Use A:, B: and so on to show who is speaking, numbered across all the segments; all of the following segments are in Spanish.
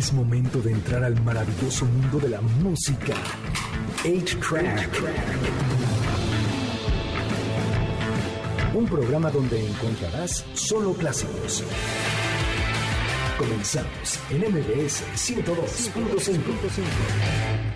A: Es momento de entrar al maravilloso mundo de la música. 8-Track. Un programa donde encontrarás solo clásicos. Comenzamos en MBS 102.5.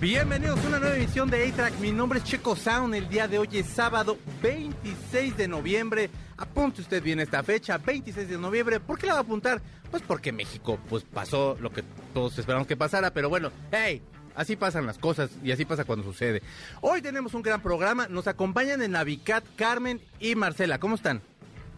B: Bienvenidos a una nueva edición de A-Track. Mi nombre es Checo Sound. El día de hoy es sábado 26 de noviembre. Apunte usted bien esta fecha, 26 de noviembre. ¿Por qué la va a apuntar? Pues porque México pues pasó lo que todos esperamos que pasara, pero bueno, hey, Así pasan las cosas y así pasa cuando sucede. Hoy tenemos un gran programa. Nos acompañan en Navicat Carmen y Marcela. ¿Cómo están?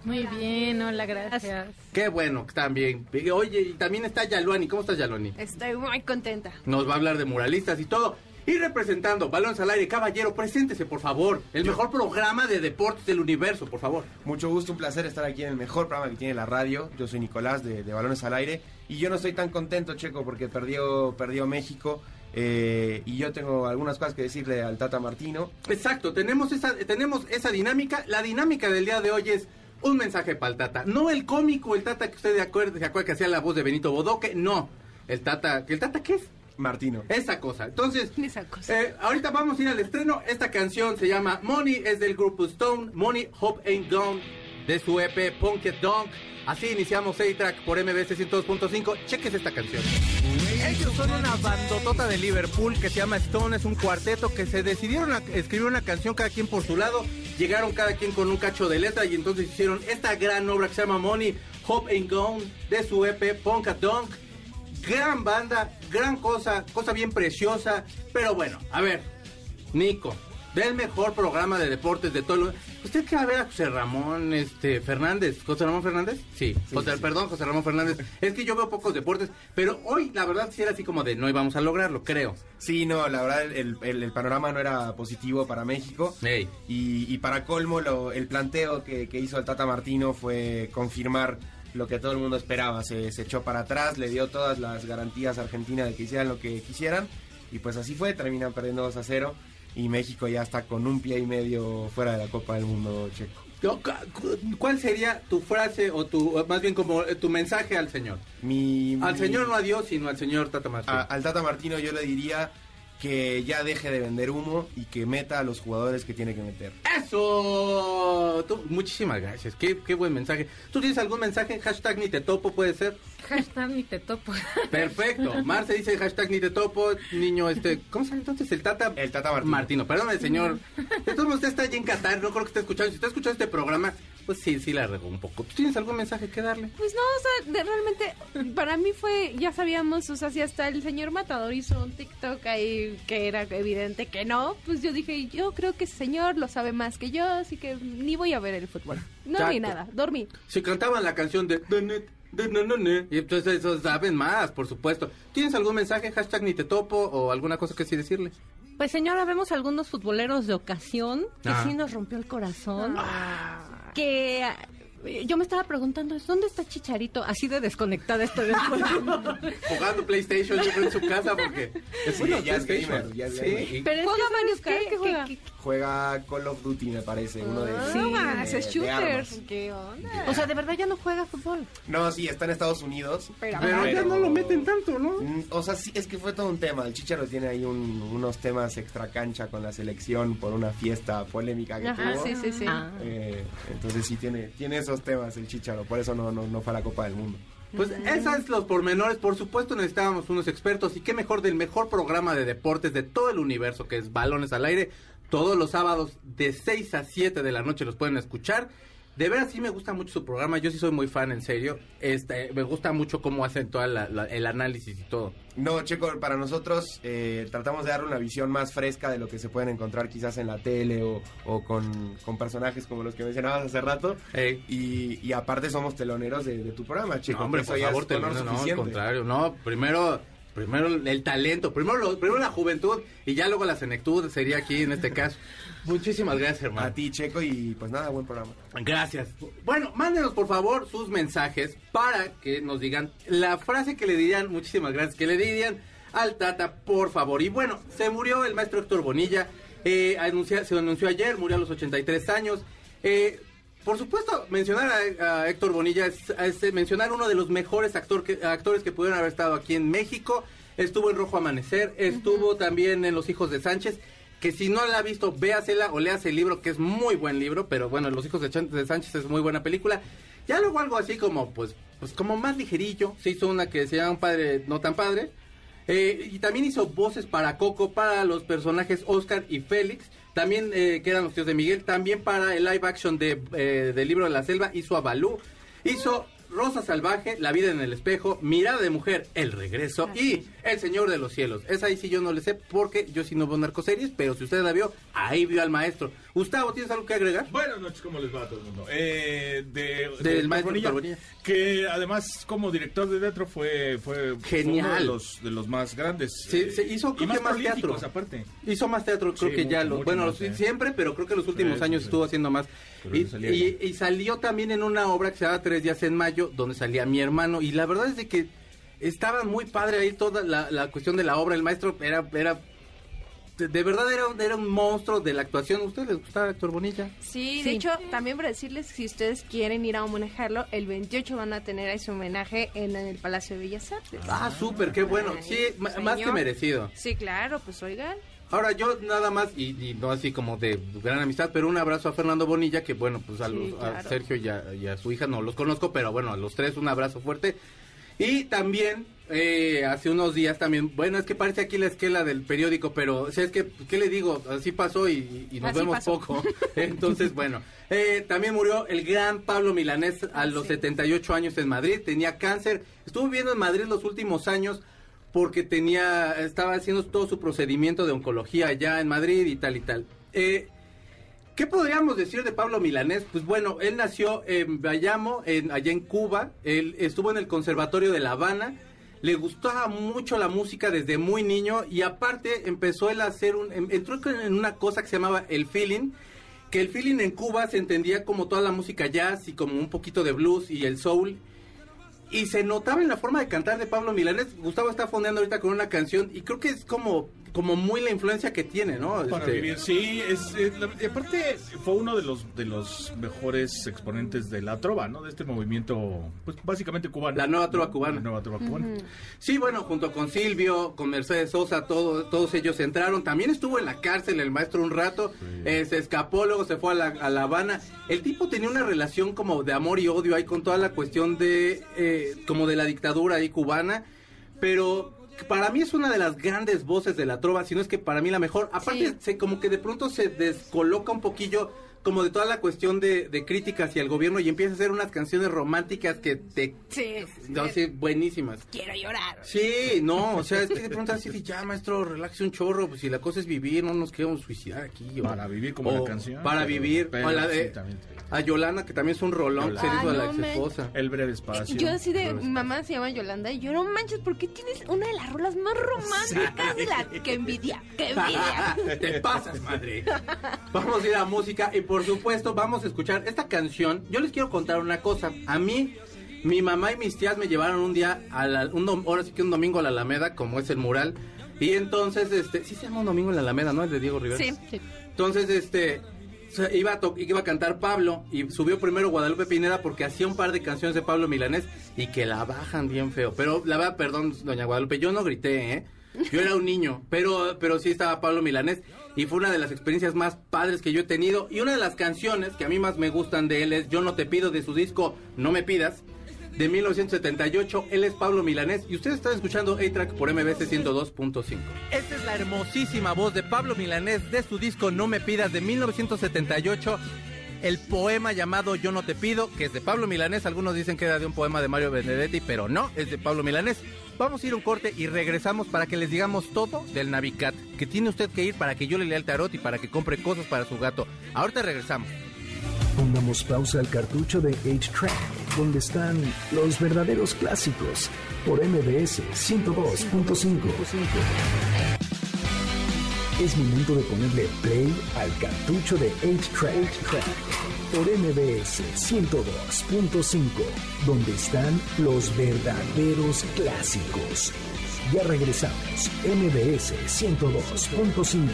C: Muy bien, hola, gracias.
B: Qué bueno que bien. Oye, y también está Yaloni. ¿Cómo estás, Yaloni?
C: Estoy muy contenta.
B: Nos va a hablar de muralistas y todo. Y representando Balones al Aire, caballero, preséntese, por favor. El mejor programa de deportes del universo, por favor.
D: Mucho gusto, un placer estar aquí en el mejor programa que tiene la radio. Yo soy Nicolás de, Balones al Aire. Y yo no estoy tan contento, Checo, porque perdió, perdió México. Eh, y yo tengo algunas cosas que decirle al Tata Martino.
B: Exacto, tenemos esa, tenemos esa dinámica. La dinámica del día de hoy es un mensaje para el Tata. No el cómico, el Tata que usted de acuerdo, se acuerda que hacía la voz de Benito Bodoque. No, el Tata. ¿El Tata qué es?
D: Martino.
B: Esa cosa. Entonces,
C: Esa cosa.
B: eh, ahorita vamos a ir al estreno. Esta canción se llama Money, es del grupo Stone. Money, Hope Ain't Gone, de su EP Punk It Dunk. Así iniciamos A-Track por MBS 102.5. Cheques esta canción. Ellos son una bandotota de Liverpool que se llama Stone. Es un cuarteto que se decidieron a escribir una canción cada quien por su lado. Llegaron cada quien con un cacho de letra y entonces hicieron esta gran obra que se llama Money, Hope Ain't Gone, de su EP Punk It Dunk gran banda, gran cosa, cosa bien preciosa. Pero bueno, a ver, Nico, del mejor programa de deportes de todo el... ¿Usted qué va a ver a José Ramón este, Fernández? ¿José Ramón Fernández? Sí, José- perdón, José Ramón Fernández. Es que yo veo pocos deportes, pero hoy la verdad sí era así como de no íbamos a lograrlo, creo.
D: Sí, no, la verdad el, el- el panorama no era positivo para México.
B: Ey.
D: Y, y para colmo, lo- el planteo que, que hizo el Tata Martino fue confirmar lo que todo el mundo esperaba. Se, se echó para atrás, le dio todas las garantías a Argentina de que hicieran lo que quisieran. Y pues así fue, terminan perdiendo 2 a 0. Y México ya está con un pie y medio fuera de la Copa del Mundo checo.
B: ¿Cuál sería tu frase o tu, más bien como eh, tu mensaje al señor?
D: Mi,
B: Al
D: mi-
B: señor no adiós, sino al señor Tata Martino.
D: a- al Tata Martino yo le diría que ya deje de vender humo y que meta a los jugadores que tiene que meter.
B: ¡Eso! Tú- muchísimas gracias. Qué, qué buen mensaje. ¿Tú tienes algún mensaje? Hashtag ni te topo, puede ser.
C: Hashtag ni te topo.
B: Perfecto. Marce dice hashtag ni te topo. Niño, este. ¿Cómo se llama entonces? El Tata.
D: El Tata Martino.
B: Martino. Perdón, el señor. De todos modos, usted está allí en Qatar. No creo que esté escuchando. Si está escuchando este programa, pues sí, sí la regó un poco. ¿Tú tienes algún mensaje que darle?
C: Pues no, o sea, de- realmente para mí fue, ya sabíamos, o sea, si hasta el señor Matador hizo un TikTok ahí que era evidente que no, pues yo dije, yo creo que ese señor lo sabe más que yo, así que ni voy a ver el fútbol. No vi nada, dormí.
B: Si cantaban la canción de... Y entonces eso saben más, por supuesto. ¿Tienes algún mensaje? Hashtag ni te topo o alguna cosa que sí decirle?
E: Pues señora, vemos algunos futboleros de ocasión que
B: Ah.
E: sí nos rompió el corazón. Que yo me estaba preguntando, ¿dónde está Chicharito? Así de desconectada estoy del.
B: Jugando PlayStation yo creo, en su casa porque... Es
D: Sí,
B: bueno,
D: ya es gamer, ya es
B: Sí,
D: gamer.
B: y-
E: Pero es
C: ¿Juega
E: que,
C: Mario
E: ¿sabes
C: Kart?
E: qué?
C: ¿Qué juega?
E: Que- que-
D: Juega Call of Duty, me parece, uno de
C: Ah,
D: de-
C: más,
D: de
C: es shooter.
D: armas.
C: ¿Qué onda?
E: o sea, de verdad ya no juega fútbol.
D: No, sí, está en Estados Unidos.
C: Pero-
B: Pero ya no lo meten tanto, ¿no?
D: Mm, O sea, sí, es que fue todo un tema. El Chicharo tiene ahí un- unos temas extra cancha con la selección por una fiesta polémica que
C: Ajá,
D: tuvo.
C: sí, sí, sí.
E: Ah.
D: Eh, entonces sí tiene, tiene esos temas el Chicharo, por eso no, no, no fue a la Copa del Mundo.
B: Pues esos es los pormenores. Por supuesto necesitábamos unos expertos y qué mejor del mejor programa de deportes de todo el universo que es Balones al Aire. Todos los sábados de 6 a 7 de la noche los pueden escuchar. De veras sí me gusta mucho su programa. Yo sí soy muy fan, en serio. Este, me gusta mucho cómo hacen todo el análisis y todo.
D: No, Checo, para nosotros eh, tratamos de darle una visión más fresca de lo que se pueden encontrar quizás en la tele o, o con, con personajes como los que mencionabas hace rato. Y, y aparte somos teloneros de, de tu programa, Checo.
B: No, hombre, por favor, te no, no, al contrario. No, primero, primero el talento, primero, lo- primero la juventud y ya luego la senectud sería aquí en este caso. Muchísimas gracias, hermano.
D: A ti, Checo, y pues nada, buen programa.
B: Gracias. Bueno, mándenos por favor sus mensajes para que nos digan la frase que le dirían, muchísimas gracias, que le dirían al Tata, por favor. Y bueno, se murió el maestro Héctor Bonilla, eh, anuncia- se anunció ayer, murió a los 83 años. Eh, por supuesto, mencionar a, a Héctor Bonilla es, es, eh, mencionar uno de los mejores actor que- actores que pudieron haber estado aquí en México. Estuvo en Rojo Amanecer, estuvo también en Los Hijos de Sánchez. Que si no la ha visto, véasela o léase el libro, que es muy buen libro, pero bueno, Los Hijos de, Chan- de Sánchez es muy buena película. Ya luego algo así como, pues, pues como más ligerillo. Se hizo una que se llama Un Padre No Tan Padre. Eh, y también hizo voces para Coco, para los personajes Oscar y Félix. También, eh, que eran los tíos de Miguel. También para el live action de, eh, del libro de la selva, hizo a. Hizo Rosa Salvaje, La vida en el espejo, Mirada de mujer, El regreso y El Señor de los cielos. Esa ahí sí yo no le sé porque yo sí no veo narcoseries, pero si usted la vio, ahí vio al maestro. Gustavo, ¿tienes algo que agregar?
F: Buenas noches, ¿cómo les va a todo el mundo? Eh, de,
B: Del
F: de
B: maestro
F: que además como director de teatro fue, fue, fue
B: Genial.
F: uno de los, de los más grandes.
B: Sí,
F: eh,
B: se hizo, creo
F: más
B: que más teatro.
F: aparte.
B: Hizo más teatro, creo
F: Sí,
B: que ya, lo- bueno,
F: más, eh.
B: siempre, pero creo que los últimos
F: Sí,
B: años estuvo haciendo más. Y salió también en una obra que se llama Tres días en mayo, donde salía mi hermano, y la verdad es de que estaba muy padre ahí toda la, la cuestión de la obra, el maestro era, era de, verdad era, un- era un monstruo de la actuación. ¿A ustedes les gustaba Héctor Bonilla?
C: Sí,
E: Sí.
C: de hecho, también para decirles, si ustedes quieren ir a homenajearlo, el 28 van a tener ahí su homenaje en, el Palacio de Bellas Artes.
B: Ah, súper, qué bueno. Sí,
C: señor.
B: más que merecido.
C: Sí, claro, pues oigan.
B: Ahora yo nada más, y, y no así como de gran amistad, pero un abrazo a Fernando Bonilla, que bueno, pues a,
C: Sí,
B: los- a
C: claro.
B: Sergio y a, y a su hija no los conozco, pero bueno, a los tres un abrazo fuerte. Y también, eh, hace unos días también, bueno, es que parece aquí la esquela del periódico, pero o sea, es que, ¿qué le digo? Así pasó y, y nos
C: Así
B: vemos
C: pasó.
B: poco. Entonces, bueno, eh, también murió el gran Pablo Milanés a los 78 años en Madrid, tenía cáncer, estuvo viviendo en Madrid los últimos años porque tenía, estaba haciendo todo su procedimiento de oncología allá en Madrid y tal y tal. Eh, ¿Qué podríamos decir de Pablo Milanés? Pues bueno, él nació en Bayamo, en, allá en Cuba, él estuvo en el Conservatorio de La Habana, le gustaba mucho la música desde muy niño y aparte empezó él a hacer un, em- entró en una cosa que se llamaba el feeling, que el feeling en Cuba se entendía como toda la música jazz y como un poquito de blues y el soul. Y se notaba en la forma de cantar de Pablo Milanés. Gustavo está fondeando ahorita con una canción y creo que es como, como muy la influencia que tiene, ¿no?
F: Para
B: Este,
F: vivir, sí, es, la- y aparte fue uno de los de los mejores exponentes de la trova, ¿no? De este movimiento, pues básicamente cubano.
B: La nueva trova cubana.
F: La nueva trova cubana.
B: Sí, bueno, junto con Silvio, con Mercedes Sosa, todo- todos ellos entraron. También estuvo en la cárcel el maestro un rato, eh, se escapó, luego se fue a la, a La Habana. El tipo tenía una relación como de amor y odio ahí con toda la cuestión de, eh, como de la dictadura ahí cubana, pero para mí es una de las grandes voces de la trova, si no es que para mí la mejor. Aparte,
C: Sí.
B: se, como que de pronto se descoloca un poquillo como de toda la cuestión de, de críticas hacia el gobierno y empieza a hacer unas canciones románticas que te...
C: Sí.
B: no, sí, buenísimas.
C: Quiero llorar.
B: Sí, no, o sea, es que de pronto así de, ya, maestro, relájese un chorro, pues si la cosa es vivir, no nos queremos suicidar aquí. o-
F: Para vivir como
B: o
F: la canción.
B: Para
F: pero-
B: vivir.
F: pero
B: o la
F: sí,
B: de,
F: también.
B: a Yolanda, que también es un rolón, que se hizo a la
C: Ah,
B: ex
C: no
B: esposa.
F: El breve espacio.
C: Yo así de, mamá se llama Yolanda y yo no manches, ¿por qué tienes una de las rolas más románticas de la que envidia? ¡Qué envidia!
B: Te pasas, madre. Vamos a ir a música y por supuesto vamos a escuchar esta canción. Yo les quiero contar una cosa. A mí, mi mamá y mis tías me llevaron un día, a la, un, ahora sí que un domingo a la Alameda, como es el mural. Y entonces, este, sí se llama un domingo en la Alameda, ¿no? El de Diego Rivera.
C: Sí.
B: Entonces, este, iba a, iba a cantar Pablo y subió primero Guadalupe Pineda porque hacía un par de canciones de Pablo Milanés y que la bajan bien feo. Pero la verdad, perdón, doña Guadalupe, yo no grité, ¿eh? Yo era un niño, pero, pero sí estaba Pablo Milanés y fue una de las experiencias más padres que yo he tenido. Y una de las canciones que a mí más me gustan de él es Yo no te pido de su disco No me pidas de 1978. Él es Pablo Milanés y ustedes están escuchando A-Track por MBC 102.5. Esta es la hermosísima voz de Pablo Milanés de su disco No me pidas de 1978. El poema llamado Yo no te pido, que es de Pablo Milanés. Algunos dicen que era de un poema de Mario Benedetti, pero no, es de Pablo Milanés. Vamos a ir un corte y regresamos para que les digamos todo del Navicat. Que tiene usted que ir para que yo le lea el tarot y para que compre cosas para su gato. Ahorita regresamos.
A: Pongamos pausa al cartucho de 8-Track, donde están los verdaderos clásicos, por MBS 102.5. Es momento de ponerle play al cartucho de 8-Track, por MBS 102.5, donde están los verdaderos clásicos. Ya regresamos, MBS 102.5.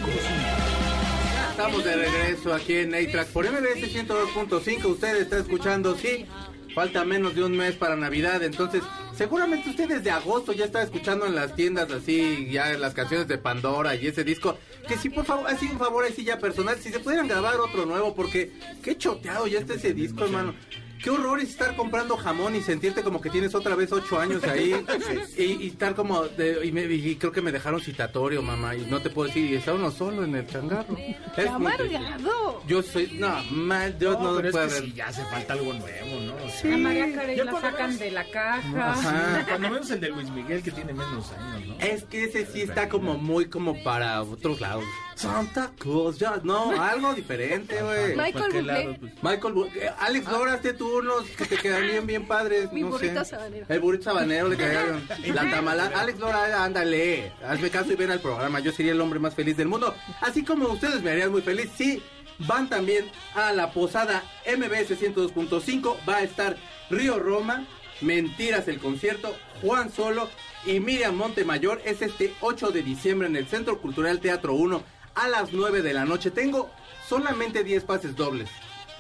B: estamos de regreso aquí en A-Track por MBS 102.5. Usted está escuchando, sí. Falta menos de un mes para Navidad, entonces seguramente usted desde agosto ya está escuchando en las tiendas así, ya las canciones de Pandora y ese disco. Que si por favor, así un favor así ya personal, si se pudieran grabar otro nuevo, porque qué choteado ya está ese disco, hermano. Qué horror es estar comprando jamón y sentirte como que tienes otra vez ocho años ahí y, y estar como de- y, me- y creo que me dejaron citatorio mamá y no te puedo decir y está uno solo en el changarro es.
C: Amargado.
B: yo soy no mal yo no,
F: No, pero es
B: puedo
F: que
B: ver
F: sí, ya hace falta algo nuevo, ¿no? O sea,
E: A María Carey
F: Ya
E: la sacan
F: ves-
E: de la caja.
B: Ajá.
F: Cuando vemos el de Luis Miguel que tiene menos años, ¿no?
B: es que ese sí está como muy como para otros lados Santa Claus ya no algo diferente güey
C: Michael
F: ¿Para qué
C: Bublé.
F: lado? Pues,
B: Michael, Bu- eh, Alex Lora, hazte tú unos que te quedan bien, bien padres.
C: Mi
B: no
C: burrito
B: sé.
C: sabanero.
B: El burrito sabanero le quedaron. La tamala. Alex Lora, ándale. Hazme caso y ven al programa. Yo sería el hombre más feliz del mundo. Así como ustedes me harían muy feliz. Sí, van también a la posada MBS 102.5. Va a estar Río Roma. Mentiras el concierto. Juan Solo y Miriam Montemayor. Es este 8 de diciembre en el Centro Cultural Teatro 1 a las 9 de la noche. Tengo solamente 10 pases dobles.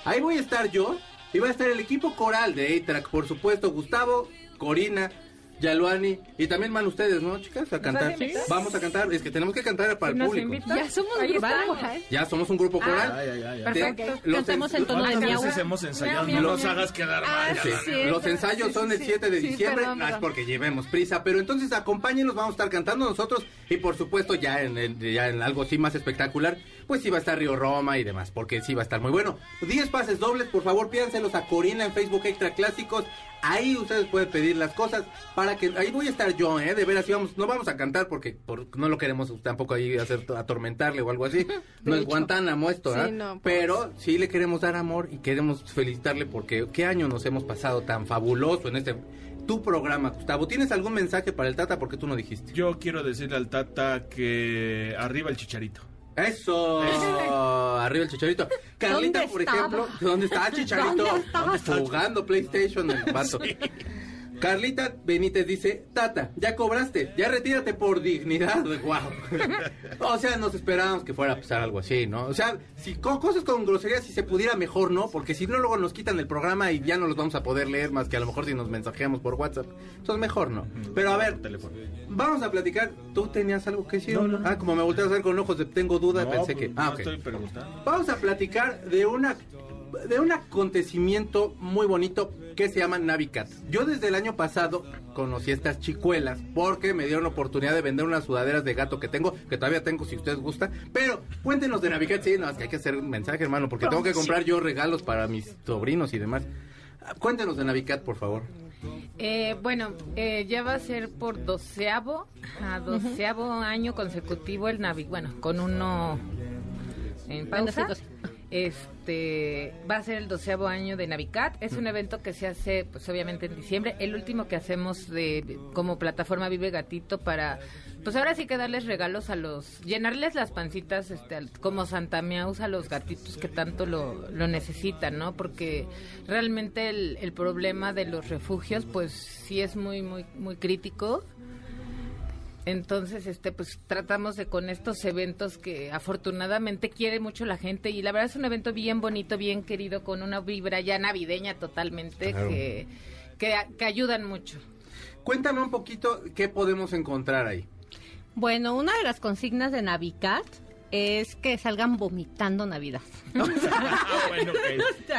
B: Ahí voy a estar yo y va a estar el equipo coral de A-Track, por supuesto, Gustavo, Corina, Yaluani y también van ustedes, ¿no, chicas? A cantar. Vamos a cantar, es que tenemos que cantar para el público.
E: invitan,
C: Ya somos
E: ahí
C: grupal
E: estamos.
C: coral.
B: Ya somos un grupo coral.
E: Perfecto. Cantamos en tono de
F: ¿Cuántas
E: miau.
F: veces hemos ensayado? No los hagas quedar
C: Ah,
F: mal.
B: Los ensayos
C: sí,
B: son el
C: sí.
B: 7 de
C: Sí,
B: diciembre,
C: perdón,
B: no es
C: perdón.
B: porque llevemos prisa, pero entonces acompáñenos, vamos a estar cantando nosotros y por supuesto ya en, el- ya en algo así más espectacular, pues sí va a estar Río Roma y demás, porque sí va a estar muy bueno. 10 pases dobles, por favor pídanselos a Corina en Facebook Extra Clásicos, ahí ustedes pueden pedir las cosas para que, ahí voy a estar yo, eh, de veras, sí vamos, no vamos a cantar porque por- no lo queremos tampoco ahí hacer atormentarle o algo así, no es. Guantánamo esto,
C: Sí, no, pues.
B: pero sí le queremos dar amor y queremos felicitarle porque qué año nos hemos pasado tan fabuloso en este tu programa, Gustavo. ¿Tienes algún mensaje para el Tata? Porque tú no dijiste.
F: Yo quiero decirle al Tata que arriba el chicharito.
B: Eso, arriba el chicharito. Carlita,
E: ¿Dónde
B: por
E: estaba?
B: ejemplo, ¿dónde está Chicharito?
E: ¿Dónde estaba?
B: Jugando PlayStation el vato. Carlita Benítez dice, Tata, ya cobraste, ya retírate por dignidad, wow. o sea, nos esperábamos que fuera a pasar algo así, ¿no? O sea, si con cosas con groserías, si se pudiera mejor, ¿no? Porque si no, luego nos quitan el programa y ya no los vamos a poder leer más que a lo mejor si nos mensajeamos por WhatsApp. Entonces, mejor, ¿no? Pero a ver, vamos a platicar. ¿Tú tenías algo que decir?
F: No, no, no.
B: Ah, como me volteas a ver con ojos de tengo duda,
F: No,
B: pensé
F: pues,
B: que... Ah,
F: no
B: ok.
F: estoy preguntando.
B: Vamos a platicar de una de un acontecimiento muy bonito que se llama Navicat. Yo desde el año pasado conocí estas chicuelas porque me dieron oportunidad de vender unas sudaderas de gato que tengo, que todavía tengo si ustedes gustan. Pero cuéntenos de Navicat, sí, no, es que hay que hacer un mensaje, hermano, porque tengo que comprar yo regalos para mis sobrinos y demás. Cuéntenos de Navicat, por favor.
E: Eh, bueno, eh, ya va a ser por doceavo, a doceavo año consecutivo el Navi, bueno, con uno en pausa.
C: Bueno, sí,
E: Este va a ser el doceavo año de Navicat. Es un evento que se hace, pues obviamente en diciembre. El último que hacemos de como plataforma Vive Gatito para, pues ahora sí que darles regalos a los, llenarles las pancitas, este, al- como Santa Miaus a los gatitos que tanto lo, lo necesitan, ¿no? Porque realmente el, el problema de los refugios, pues sí es muy, muy, muy crítico. Entonces, este, pues tratamos de con estos eventos que afortunadamente quiere mucho la gente y la verdad es un evento bien bonito, bien querido, con una vibra ya navideña totalmente
B: Claro.
E: que, que, que ayudan mucho.
B: Cuéntame un poquito qué podemos encontrar ahí.
E: Bueno, una de las consignas de Navicat es que salgan vomitando Navidad.
F: Ah, bueno.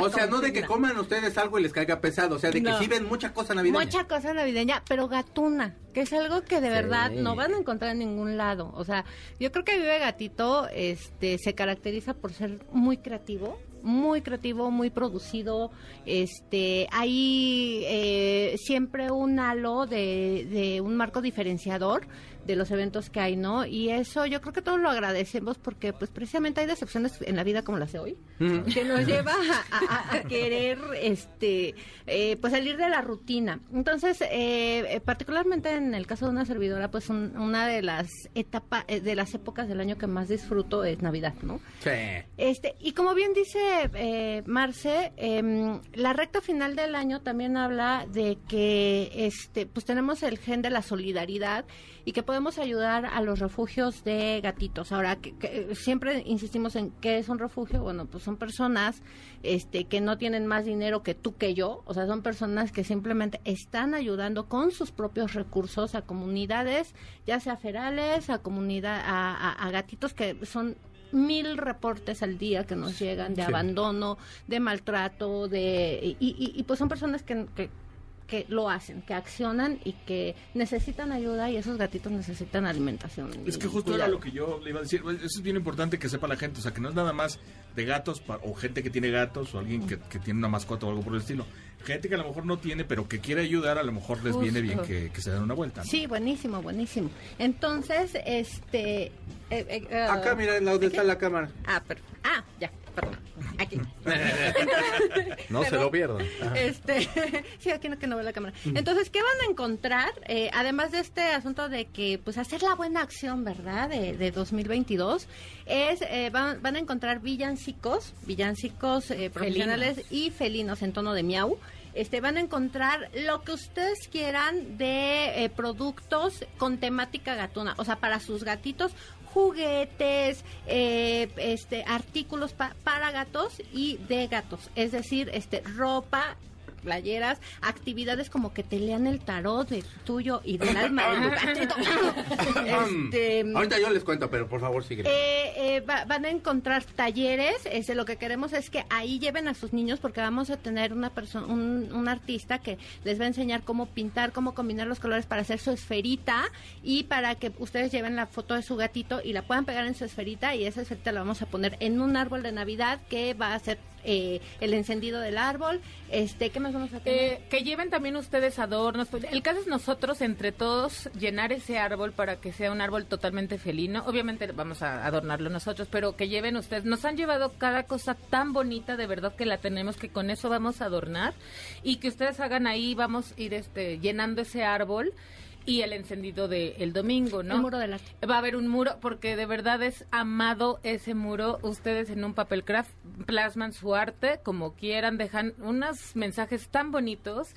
B: O sea, no de que coman ustedes algo y les caiga pesado, o sea, de que
E: No.
B: sí ven mucha cosa navideña.
E: Mucha cosa navideña, pero gatuna, que es algo que de
B: Sí.
E: verdad no van a encontrar en ningún lado. O sea, yo creo que Vive Gatito este, se caracteriza por ser muy creativo, muy creativo, muy producido. Este, hay eh, siempre un halo de, de un marco diferenciador de los eventos que hay, ¿no? Y eso yo creo que todos lo agradecemos porque pues precisamente hay decepciones en la vida como las de hoy
B: Mm.
E: que nos lleva a, a- a querer este eh, pues salir de la rutina entonces eh, eh, particularmente en el caso de una servidora pues un- una de las etapas de las épocas del año que más disfruto es navidad no
B: Sí.
E: este, y como bien dice eh, Marce, em, la recta final del año también habla de
G: que este pues tenemos el gen de la solidaridad y que podemos ayudar a los refugios de gatitos. Ahora que, que siempre insistimos en qué es un refugio, bueno, pues son personas este que no tienen más dinero que tú que yo, o sea, son personas que simplemente están ayudando con sus propios recursos a comunidades, ya sea ferales, a comunidad a, a- a gatitos que son mil reportes al día que nos llegan de
B: Sí.
G: abandono, de maltrato, de y, y- y, pues son personas que, que que lo hacen, que accionan y que necesitan ayuda y esos gatitos necesitan alimentación.
F: Es que justo era
G: cuidado.
F: lo que yo le iba a decir. Eso es bien importante que sepa la gente. O sea, que no es nada más de gatos o gente que tiene gatos o alguien que, que tiene una mascota o algo por el estilo. Gente que a lo mejor no tiene, pero que quiere ayudar, a lo mejor les viene bien que, que se den una vuelta. ¿no?
G: Sí, buenísimo, buenísimo. Entonces, este... eh, eh, eh,
B: Acá, mira, en la donde está la cámara.
G: Ah, pero, ah, ya, perdón. Aquí.
B: No se lo pierdan.
G: Este, sí, aquí no que no ve la cámara. Entonces, ¿qué van a encontrar? Eh, además de este asunto de que, pues, hacer la buena acción, ¿verdad? De, de 2022, es, eh, van, van a encontrar villancicos, villancicos eh, profesionales y felinos en tono de miau. Este, van a encontrar lo que ustedes quieran de eh, productos con temática gatuna, o sea, para sus gatitos, juguetes, eh, este, artículos pa- para gatos y de gatos, es decir, este, ropa playeras, actividades como que te lean el tarot de tuyo y del alma de tu gatito. este,
B: Ahorita yo les cuento, pero por favor sigue.
G: eh, eh, va- van a encontrar talleres. Este, lo que queremos es que ahí lleven a sus niños porque vamos a tener una persona, un, un artista que les va a enseñar cómo pintar, cómo combinar los colores para hacer su esferita y para que ustedes lleven la foto de su gatito y la puedan pegar en su esferita y esa esferita la vamos a poner en un árbol de Navidad que va a ser eh, el encendido del árbol. Este, ¿qué más vamos a tener?
E: Eh, que lleven también ustedes adornos. Pues, El caso es nosotros, entre todos, llenar ese árbol para que sea un árbol totalmente felino. Obviamente vamos a adornarlo nosotros, pero que lleven ustedes. Nos han llevado cada cosa tan bonita, de verdad que la tenemos, que con eso vamos a adornar. Y que ustedes hagan ahí, vamos a ir este, llenando ese árbol y el encendido del el domingo, ¿no?
G: El muro del arte.
E: Va a haber un muro porque de verdad es amado ese muro. Ustedes en un papel craft plasman su arte como quieran, dejan unos mensajes tan bonitos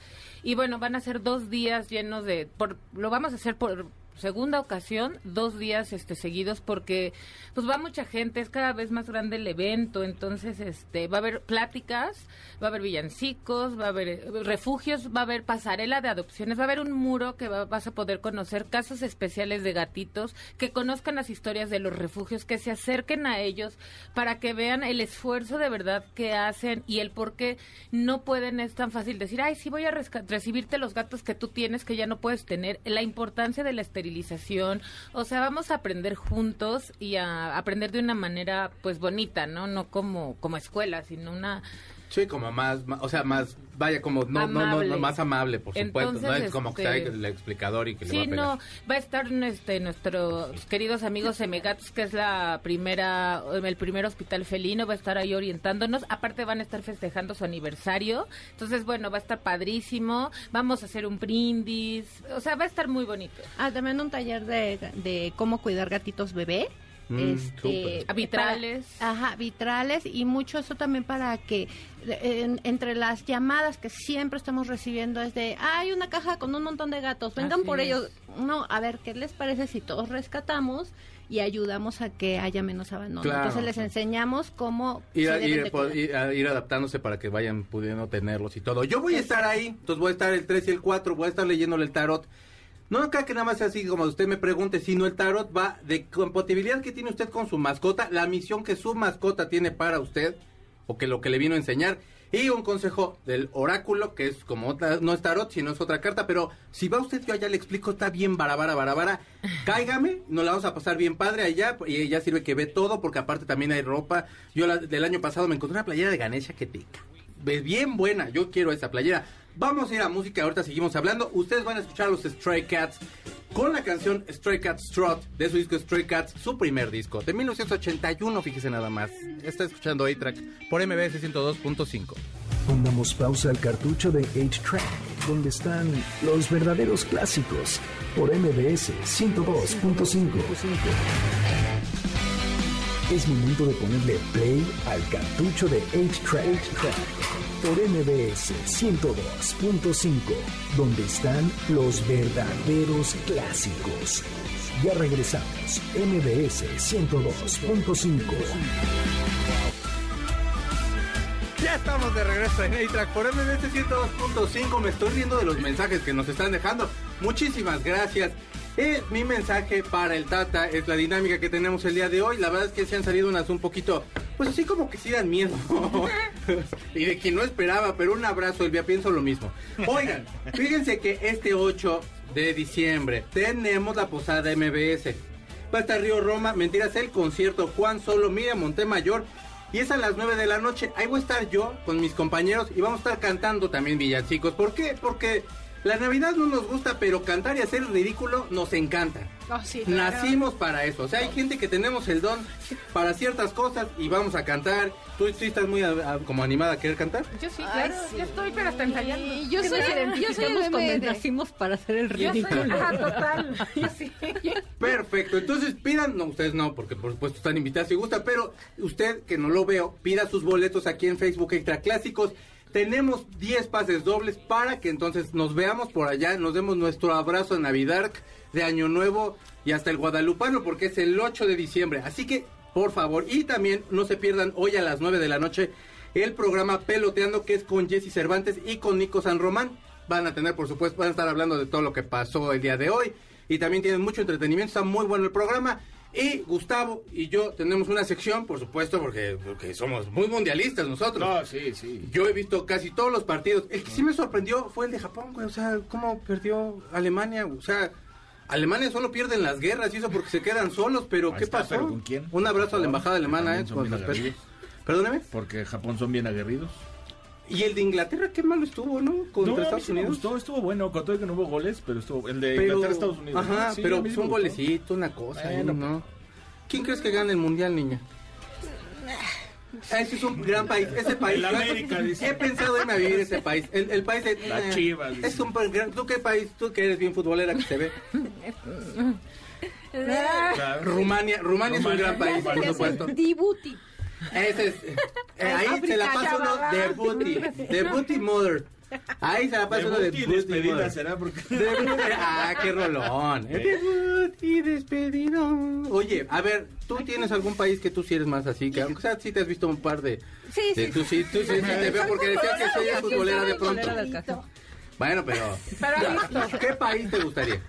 E: y bueno, van a ser dos días llenos de... Por, lo vamos a hacer por segunda ocasión, dos días este seguidos porque pues va mucha gente, es cada vez más grande el evento, entonces este va a haber pláticas, va a haber villancicos, va a haber eh, refugios, va a haber pasarela de adopciones, va a haber un muro que va- vas a poder conocer casos especiales de gatitos, que conozcan las historias de los refugios, que se acerquen a ellos para que vean el esfuerzo de verdad que hacen y el por qué no pueden es tan fácil decir, ay, sí voy a recibirte los gatos que tú tienes que ya no puedes tener, la importancia de la esterilización, o sea, vamos a aprender juntos y a aprender de una manera pues bonita, ¿no? No como como escuela, sino una
B: Sí, como más, ma- o sea, más, vaya, como no, no, no, más amable, por supuesto.
E: Entonces,
B: no es como que sea
E: este,
B: el explicador y que le va a
E: Sí,
B: pegar.
E: no, va a estar este, nuestros queridos amigos Semegatos, que es la primera, el primer hospital felino, va a estar ahí orientándonos. Aparte van a estar festejando su aniversario. Entonces, bueno, va a estar padrísimo. Vamos a hacer un brindis. O sea, va a estar muy bonito.
G: Ah, también un taller de, de cómo cuidar gatitos bebé.
B: Mm,
G: este,
B: súper.
E: Vitrales.
G: para- ajá, vitrales y mucho eso también para que eh, en- entre las llamadas que siempre estamos recibiendo es de, hay una caja con un montón de gatos, vengan
E: Así
G: por
E: es.
G: ellos. No, a ver, ¿qué les parece si todos rescatamos y ayudamos a que haya menos abandono?
B: Claro,
G: Entonces les enseñamos cómo
B: Ir, a- a- ir adaptándose para que vayan pudiendo tenerlos y todo. Yo voy a estar ahí, entonces voy a estar el 3 y el 4, voy a estar leyéndole el tarot. No acá que nada más sea así como usted me pregunte, sino el tarot va de compatibilidad que tiene usted con su mascota, la misión que su mascota tiene para usted, o que lo que le vino a enseñar, y un consejo del oráculo, que es como otra, no es tarot, sino es otra carta, pero si va usted, yo allá le explico, está bien barabara, barabara, cáigame, nos la vamos a pasar bien padre allá, y ya sirve que ve todo, porque aparte también hay ropa. Yo la- del año pasado me encontré una playera de Ganesha que te ca- es bien buena, yo quiero esa playera. Vamos a ir a música, ahorita seguimos hablando. Ustedes van a escuchar los Stray Cats con la canción Stray Cats Strut de su disco Stray Cats, su primer disco de 1981, fíjese nada más. Está escuchando A-Track por MBS 102.5.
A: Pongamos pausa al cartucho de 8-Track, donde están los verdaderos clásicos, por MBS 102.5. Es momento de ponerle play al cartucho de 8-Track. Por MBS 102.5, donde están los verdaderos clásicos. Ya regresamos, MBS 102.5.
B: Ya estamos de regreso en A-Track por MBS 102.5. Me estoy riendo de los mensajes que nos están dejando. Muchísimas gracias. Eh, mi mensaje para el Tata es la dinámica que tenemos el día de hoy. La verdad es que se han salido unas un poquito, pues así como que sí dan miedo. y de quien no esperaba, pero un abrazo, Elvia, pienso lo mismo. Oigan, fíjense que este 8 de diciembre tenemos la posada MBS. Va a estar Río Roma, mentiras, el concierto Juan Solo, Mira Montemayor. Y es a las 9 de la noche. Ahí voy a estar yo con mis compañeros y vamos a estar cantando también villancicos. ¿Por qué? Porque la Navidad no nos gusta, pero cantar y hacer el ridículo nos encanta.
C: Oh, sí, claro.
B: Nacimos para eso. O sea, hay gente que tenemos el don para ciertas cosas y vamos a cantar. ¿Tú sí estás muy a- a- como animada a querer cantar?
E: Yo sí,
C: Ay,
E: claro,
C: sí.
E: yo estoy, pero hasta ensayando.
C: Y yo
E: ¿Qué
C: soy
E: no
C: el- yo soy el de-
G: nacimos para hacer el
E: Yo soy,
G: ridículo.
E: ajá, total. Yo sí.
B: Perfecto, entonces pidan, no, ustedes no, porque por supuesto están invitados si gusta, pero usted que no lo veo, pida sus boletos aquí en Facebook Extra Clásicos. Tenemos 10 pases dobles para que entonces nos veamos por allá, nos demos nuestro abrazo de Navidad, de Año Nuevo y hasta el Guadalupano, porque es el 8 de diciembre. Así que, por favor, y también no se pierdan hoy a las 9 de la noche el programa Peloteando, que es con Jesse Cervantes y con Nico San Román. Van a tener, por supuesto, van a estar hablando de todo lo que pasó el día de hoy. Y también tienen mucho entretenimiento, está muy bueno el programa. Y Gustavo y yo tenemos una sección, por supuesto, porque, porque somos muy mundialistas nosotros.
F: No, sí, sí.
B: Yo he visto casi todos los partidos. El que sí me sorprendió fue el de Japón, güey. O sea, cómo perdió Alemania. O sea, Alemania solo pierde en las guerras y eso porque se quedan solos. Pero,
F: Ahí
B: ¿qué
F: está,
B: pasó?
F: ¿pero con quién?
B: Un abrazo a la embajada alemana, eh, con respeto. Perdóneme.
F: Porque Japón son bien aguerridos.
B: Y el de Inglaterra, qué malo estuvo, ¿no? Contra
F: no, a mí
B: Estados
F: sí me
B: Unidos.
F: gustó, estuvo bueno, con todo que no hubo goles, pero estuvo el de
B: Pero,
F: Inglaterra Estados Unidos.
B: Ajá,
F: Sí,
B: pero fue un
F: gustó.
B: golecito, una cosa,
F: Bueno,
B: ¿no? ¿Quién crees que gane el mundial, niña? Ese es un gran país, ese país.
F: El América, dice.
B: He pensado irme a vivir ese país. El, el país de.
F: Las Chivas, dice.
B: Es un gran- ¿Tú qué país? Tú que eres bien futbolera que se ve. Rumania, Rumania es un gran país, por supuesto.
C: Dibuti.
B: Ese es. eh, ahí se la pasa uno de booty. De booty mother. Ahí se la pasa uno de booty
F: despedida
B: mother.
F: será porque
B: De booty- Ah, qué rolón. Debut y despedido. Oye, a ver, ¿tú tienes algún país que tú sí eres más así? Que aunque sea, sí te has visto un par de.
G: Sí,
B: de-
G: sí,
B: tú sí, tú sí, sí te veo porque decías que soy futbolera de pronto. Bueno, pero.
E: Pero
B: ¿Qué país te gustaría?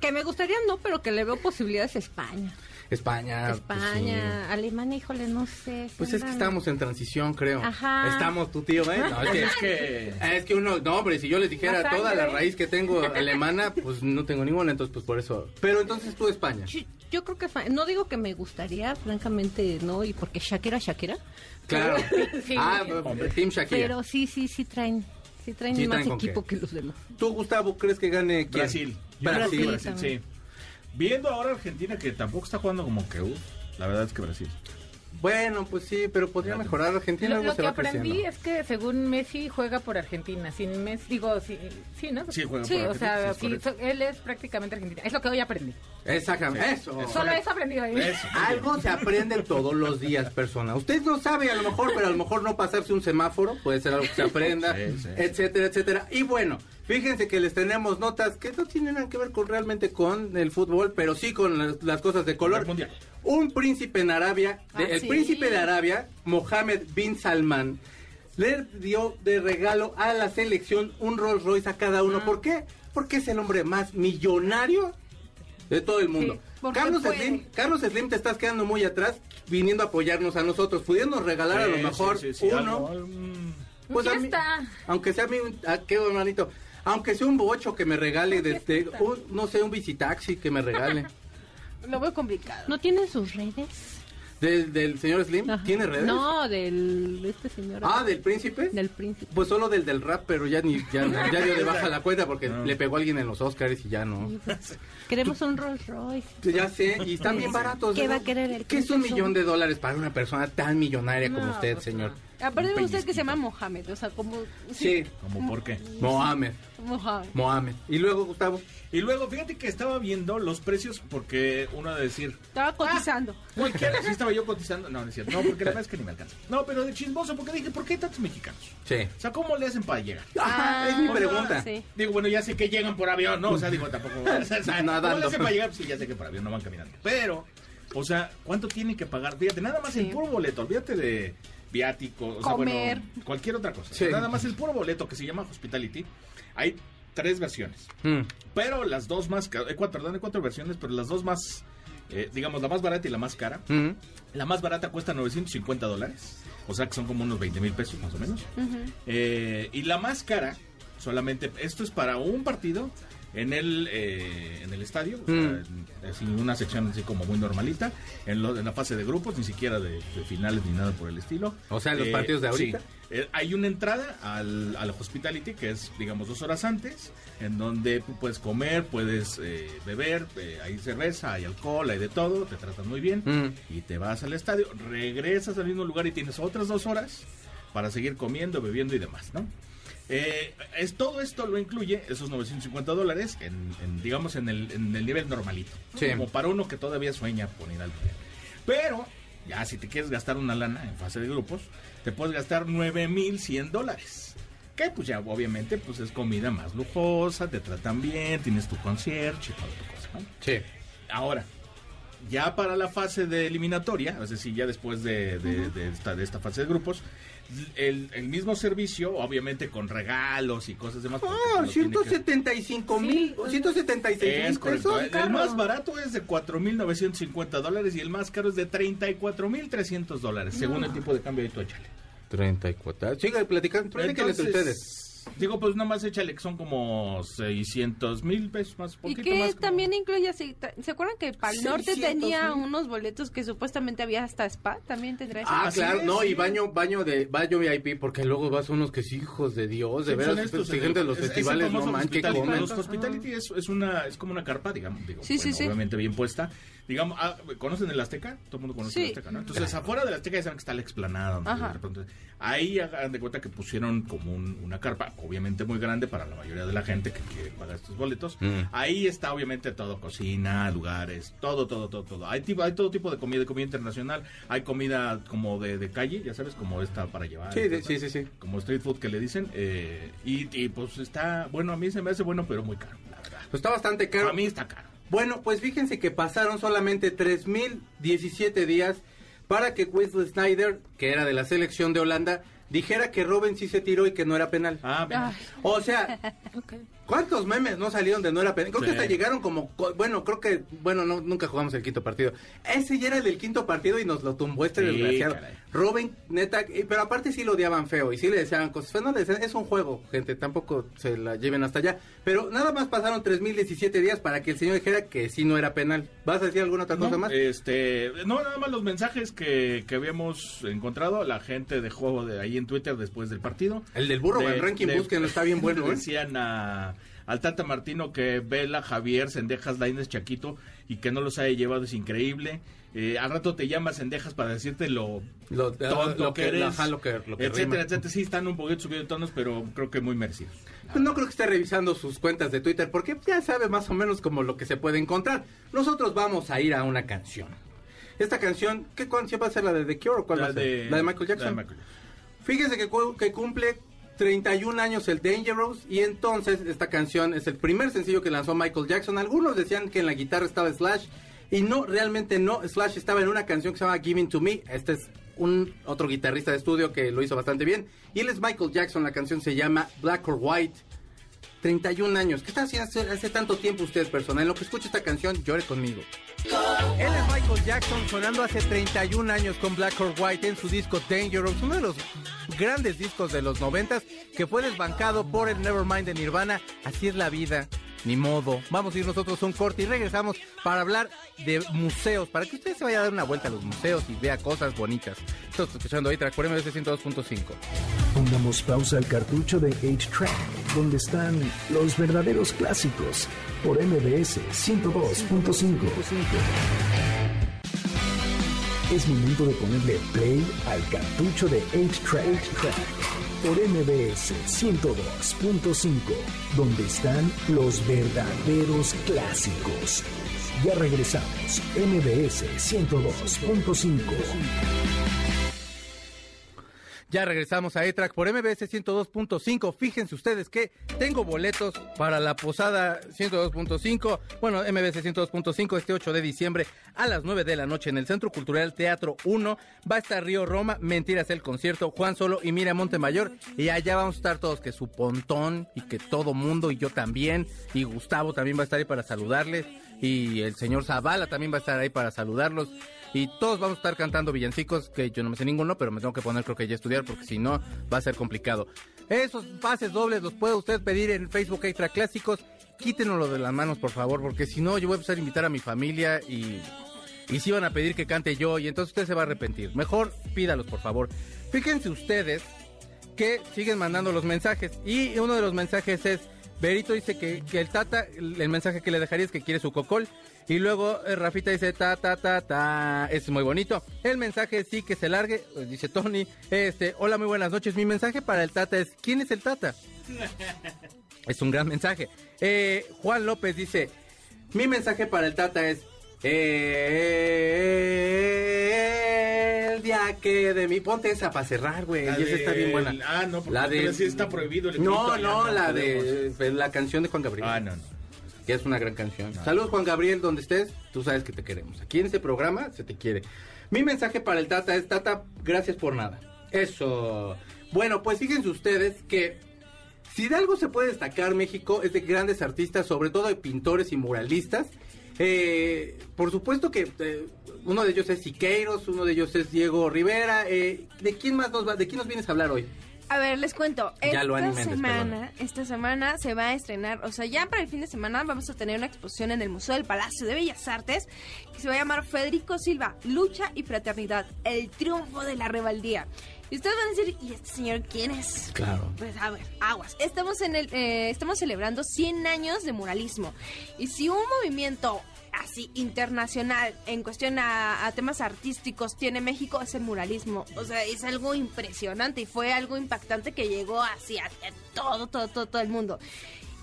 G: Que me gustaría no, pero que le veo posibilidades a España.
B: España. pues,
G: España, Alemania, híjole, no sé.
B: Pues es que estamos en transición, creo.
G: Ajá.
B: Estamos, tu tío, ¿eh? No, es que,
F: es que
B: es que uno, no, hombre, si yo les dijera
E: La
B: toda la raíz que tengo alemana, pues no tengo ninguna, entonces pues por eso. Pero entonces tú España.
G: Yo, yo creo que no digo que me gustaría, francamente no, y porque Shakira, Shakira.
B: Claro.
E: Sí.
B: Ah, Team Shakira.
G: Pero sí, sí, sí traen, sí traen
B: Sí
G: más
B: traen
G: equipo
B: qué.
G: que los demás.
B: ¿Tú, Gustavo, crees que gane quién?
F: Brasil.
B: Brasil
G: Brasil,
F: sí. Viendo ahora Argentina que tampoco está jugando como que uh, la verdad es que Brasil.
B: Bueno, pues sí, pero podría mejorar. Argentina
E: Lo, que aprendí
B: creciendo.
E: es que según Messi juega por Argentina. Sin Messi, digo, sí, sí ¿no?
F: Sí, juega
E: Sí,
F: por
E: o
F: Argentina,
E: sea,
F: sí, es
E: él es prácticamente argentina. Es lo que hoy aprendí.
B: Exactamente. Eso.
E: Solo eso aprendí hoy.
F: Eso.
B: Algo se aprende todos los días, persona. Usted no sabe a lo mejor, pero a lo mejor no pasarse un semáforo, puede ser algo que se aprenda,
F: Sí, sí.
B: etcétera, etcétera. Y bueno, fíjense que les tenemos notas que no tienen nada que ver con realmente con el fútbol, pero sí con las, las cosas de color.
F: El mundial.
B: Un príncipe en Arabia, de-
C: Ah,
B: el
C: sí.
B: príncipe de Arabia, Mohammed bin Salman, le dio de regalo a la selección un Rolls Royce a cada
C: Ah.
B: uno. ¿Por qué? Porque es el hombre más millonario de todo el mundo.
E: Sí,
B: Carlos
C: puede.
B: Slim, Carlos Slim, te estás quedando muy atrás viniendo a apoyarnos a nosotros, pudiéndonos regalar a lo mejor
F: sí, sí, sí,
B: uno,
F: mm,
B: pues a mí, aunque sea mi, ah, qué hermanito, aunque sea un bocho que me regale, desde, un, no sé, un visitaxi que me regale.
C: Lo veo complicado.
G: ¿No tienen sus redes?
B: Del, del señor Slim,
G: Ajá.
B: ¿tiene redes?
G: No, del de este señor.
B: Ah, del príncipe.
G: Del príncipe.
B: Pues solo del del rap, pero ya ni ya, ya dio de baja la cuenta porque
F: No.
B: le pegó a alguien en los Oscars y ya no.
G: Queremos un Rolls Royce.
B: Ya sé, y están bien baratos.
G: ¿Qué
B: ¿no?
G: va a querer el
B: ¿Qué es un millón de dólares para una persona tan millonaria como
E: No,
B: usted,
E: pues
B: señor?
E: No.
C: Aparte me gusta que se llama Mohamed, o sea, como...
B: Sí,
F: ¿Cómo por qué?
B: Mohamed.
C: Mohamed.
B: Mohamed. Y luego, Gustavo.
F: Y luego, fíjate que estaba viendo los precios porque uno de decir,
C: Estaba cotizando.
F: cualquiera, sí estaba yo cotizando, no, no es cierto, no, porque la verdad es que ni me alcanza. No, pero de chismoso, porque dije, ¿por qué hay tantos mexicanos?
B: Sí.
F: O sea, ¿cómo le hacen para llegar?
B: Ajá, es mi pregunta.
C: sí.
F: Digo, bueno, ya sé que llegan por avión, ¿no? O sea, digo, tampoco. O sea, ¿cómo
B: Nadando.
F: le hacen para llegar? Sí, ya sé que por avión no van caminando. Pero, o sea, ¿cuánto tienen que pagar? Fíjate, nada más el
C: Sí.
F: puro boleto, olvídate de viático, o sea,
C: Comer.
F: bueno, cualquier otra cosa.
B: Sí.
F: Nada más el puro boleto que se llama Hospitality. Hay tres versiones.
B: Mm.
F: Pero las dos más caras, eh, cuatro, perdón, hay cuatro versiones, pero las dos más, eh, digamos, la más barata y la más cara.
B: Mm.
F: La más barata cuesta 950 dólares, o sea que son como unos 20 mil pesos más o menos. Eh, y la más cara, solamente, esto es para un partido en el, eh, en el estadio, o sea,
B: Mm.
F: en- así una sección así como muy normalita, en, lo- en la fase de grupos, ni siquiera de, de finales ni nada por el estilo.
B: O sea, en los partidos de ahorita.
F: sí. Eh, hay una entrada al, al hospitality que es, digamos, dos horas antes, en donde tú puedes comer, puedes eh, beber, eh, hay cerveza, hay alcohol, hay de todo, te tratan muy bien
B: Mm.
F: y te vas al estadio, regresas al mismo lugar y tienes otras dos horas para seguir comiendo, bebiendo y demás, ¿no? Eh, es, todo esto lo incluye, esos 950 dólares, en, en, digamos, en el, en el nivel normalito. Como para uno que todavía sueña con ir al mundial. Pero, ya si te quieres gastar una lana en fase de grupos, te puedes gastar 9100 dólares. Que pues ya obviamente pues es comida más lujosa, te tratan bien, tienes tu concierto y toda tu cosa, ¿no?
B: Sí.
F: Ahora, ya para la fase de eliminatoria, es decir, ya después de, de- de esta, de esta fase de grupos, el, el mismo servicio, obviamente con regalos y cosas demás.
B: Ah,
F: lo tiene que-
B: 175 mil, 176
F: Es
B: mil pesos.
F: El, el más barato es de 4.950 dólares y el más caro es de 34.300 dólares, según el tipo de cambio de tu échale.
B: 34. Sigue platicando, platíquenles
F: Entonces,
B: ustedes.
F: Digo, pues nomás échale que son como 600 mil pesos más.
C: Y
F: poquito
C: que
F: más, como-
C: también incluye así, ta- ¿se acuerdan que para el norte
B: 600
C: tenía
B: mil.
C: unos boletos que supuestamente había hasta spa? También tendrá.
B: Ah, claro,
F: es,
B: no, y
F: sí.
B: baño, baño de, baño VIP, porque luego vas unos que sí, hijos de Dios, de
F: Sí,
B: veras,
F: estos, el-
B: gente de los
F: es-
B: festivales, no
F: famoso
B: man, que
F: hospitality.
B: comen.
F: Los hospitality es, es una, es como una carpa, digamos, digo,
C: Sí, sí,
F: bueno,
C: sí.
F: obviamente bien puesta. Digamos, ah, ¿conocen el Azteca? Todo el mundo conoce el. Azteca, ¿no? Entonces, afuera del Azteca ya saben que está la explanada. ahí hagan de cuenta que pusieron como un- una carpa, obviamente muy grande para la mayoría de la gente que quiere pagar estos boletos.
B: Mm.
F: Ahí está obviamente todo, cocina, lugares, todo, todo, todo, todo. Hay, tipo, hay todo tipo de comida, de comida internacional. Hay comida como de, de calle, ya sabes, como esta para llevar.
B: Sí, de- sí, sí, sí.
F: Como street food que le dicen. eh, y, y, pues está, bueno, a mí se me hace bueno, pero muy caro, la verdad.
B: Pues está bastante caro.
F: A mí está caro.
B: Bueno, pues fíjense que pasaron solamente 3.017 días para que Wesley Snyder, que era de la selección de Holanda, dijera que Robin sí se tiró y que no era penal.
F: Ah,
B: O sea,
E: Ok.
B: ¿Cuántos memes no salieron de no era penal? Creo que hasta llegaron como, co- bueno, creo que, bueno, no, nunca jugamos el quinto partido. Ese ya era el del quinto partido y nos lo tumbó este
F: Sí,
B: desgraciado.
F: caray.
B: Robin, neta, pero aparte sí lo odiaban feo y sí le decían cosas feas. No le decían, es un juego, gente, tampoco se la lleven hasta allá. Pero nada más pasaron 3.017 días para que el señor dijera que sí no era penal. ¿Vas a decir alguna otra cosa
F: No,
B: más?
F: Este, no, nada más los mensajes que, que habíamos encontrado, la gente dejó de ahí en Twitter después del partido.
B: El del burro,
F: De-
B: el ranking
F: de-
B: busquen, está bien bueno, ¿eh?
F: Decían a, al Tata Martino que Vela, Javier, Sendejas, Lainez, Chaquito y que no los haya llevado es increíble. Eh, al rato te llamas Sendejas para decirte lo,
B: Lo,
F: tonto
B: lo
F: que,
B: que,
F: eres,
B: ajá, lo que, lo que
F: etcétera,
B: rima.
F: etcétera. Sí, están un poquito subidos de tonos, pero creo que muy merecidos.
B: Pues no creo que esté revisando sus cuentas de Twitter porque ya sabe más o menos como lo que se puede encontrar. Nosotros vamos a ir a una canción. Esta canción, ¿qué canción va a ser? ¿La de The Cure o cuál va
F: La
B: a ser?
F: de,
B: la de Michael Jackson.
F: la de Michael Jackson.
B: Fíjese que, cu- que cumple 31 años el Dangerous y entonces esta canción es el primer sencillo que lanzó Michael Jackson. Algunos decían que en la guitarra estaba Slash y no, realmente no. Slash estaba en una canción que se llama Giving to Me. Este es un otro guitarrista de estudio que lo hizo bastante bien. Y él es Michael Jackson, la canción se llama Black or White. 31 años. ¿Qué está haciendo hace, tanto tiempo ustedes, persona? En lo que escucha esta canción, llore conmigo. Él es Michael Jackson sonando hace 31 años con Black or White en su disco Dangerous, uno de los grandes discos de los 90 que fue desbancado por el Nevermind de Nirvana. Así es la vida, ni modo. Vamos a ir nosotros a un corte y regresamos para hablar de museos, para que usted se vaya a dar una vuelta a los museos y vea cosas bonitas. Estoy escuchando ahí, Track por MBS 102.5.
A: Pongamos pausa al cartucho de 8-Track, donde están los verdaderos clásicos, por MBS 102.5. Es momento de ponerle play al cartucho de 8-Track por MBS 102.5, donde están los verdaderos clásicos. Ya regresamos, MBS 102.5.
B: Ya regresamos a E-Track por MBS 102.5. Fíjense ustedes que tengo boletos para la posada 102.5. Bueno, MBS 102.5 este 8 de diciembre a las 9 de la noche en el Centro Cultural Teatro 1. Va a estar Río Roma, Mentiras el concierto, Juan Solo y Mira Montemayor. Y allá vamos a estar todos, que su pontón y que todo mundo y yo también. Y Gustavo también va a estar ahí para saludarles. Y el señor Zavala también va a estar ahí para saludarlos. Y todos vamos a estar cantando villancicos, que yo no me sé ninguno, pero me tengo que poner creo que ya estudiar, porque si no va a ser complicado. Esos pases dobles los puede usted pedir en Facebook Extra Clásicos. Quítenoslo de las manos, por favor, porque si no, yo voy a empezar a invitar a mi familia y, y si van a pedir que cante yo, y entonces usted se va a arrepentir. Mejor pídalos, por favor. Fíjense ustedes que siguen mandando los mensajes, y uno de los mensajes es. Berito dice que, que el Tata, el mensaje que le dejaría es que quiere su cocol. Y luego eh, Rafita dice ta ta ta ta. Es muy bonito. El mensaje sí que se largue. pues, dice Tony. Este, hola, muy buenas noches. Mi mensaje para el Tata es ¿quién es el Tata? es un gran mensaje. Eh, Juan López dice, mi mensaje para el Tata es eh, el día que de mi ponte esa para cerrar, güey. Y esa está bien buena.
F: Ah, no, porque
B: la de
F: sí está prohibido el
B: No, no, la
F: podemos.
B: de pues, la canción de Juan Gabriel.
F: Ah, no, no.
B: Que es una gran canción. Saludos Juan Gabriel, donde estés, tú sabes que te queremos. Aquí en este programa se te quiere. Mi mensaje para el Tata es, Tata, gracias por nada. Eso. Bueno, pues fíjense ustedes que si de algo se puede destacar México es de grandes artistas, sobre todo de pintores y muralistas. Eh, por supuesto que eh, uno de ellos es Siqueiros, uno de ellos es Diego Rivera. Eh, ¿De quién más nos va, de quién nos vienes a hablar hoy?
C: A ver, les cuento.
B: Ya
C: esta semana, esta semana se va a estrenar, o sea, ya para el fin de semana vamos a tener una exposición en el Museo del Palacio de Bellas Artes que se va a llamar Federico Silva, Lucha y Fraternidad, el triunfo de la rebeldía. Y ustedes van a decir, ¿y este señor quién es?
B: Claro.
C: Pues a ver, aguas. Estamos en el, eh, estamos celebrando 100 años de muralismo. Y si un movimiento así internacional en cuestión a, a temas artísticos tiene México es el muralismo. O sea, es algo impresionante y fue algo impactante que llegó hacia todo, todo, todo, todo el mundo.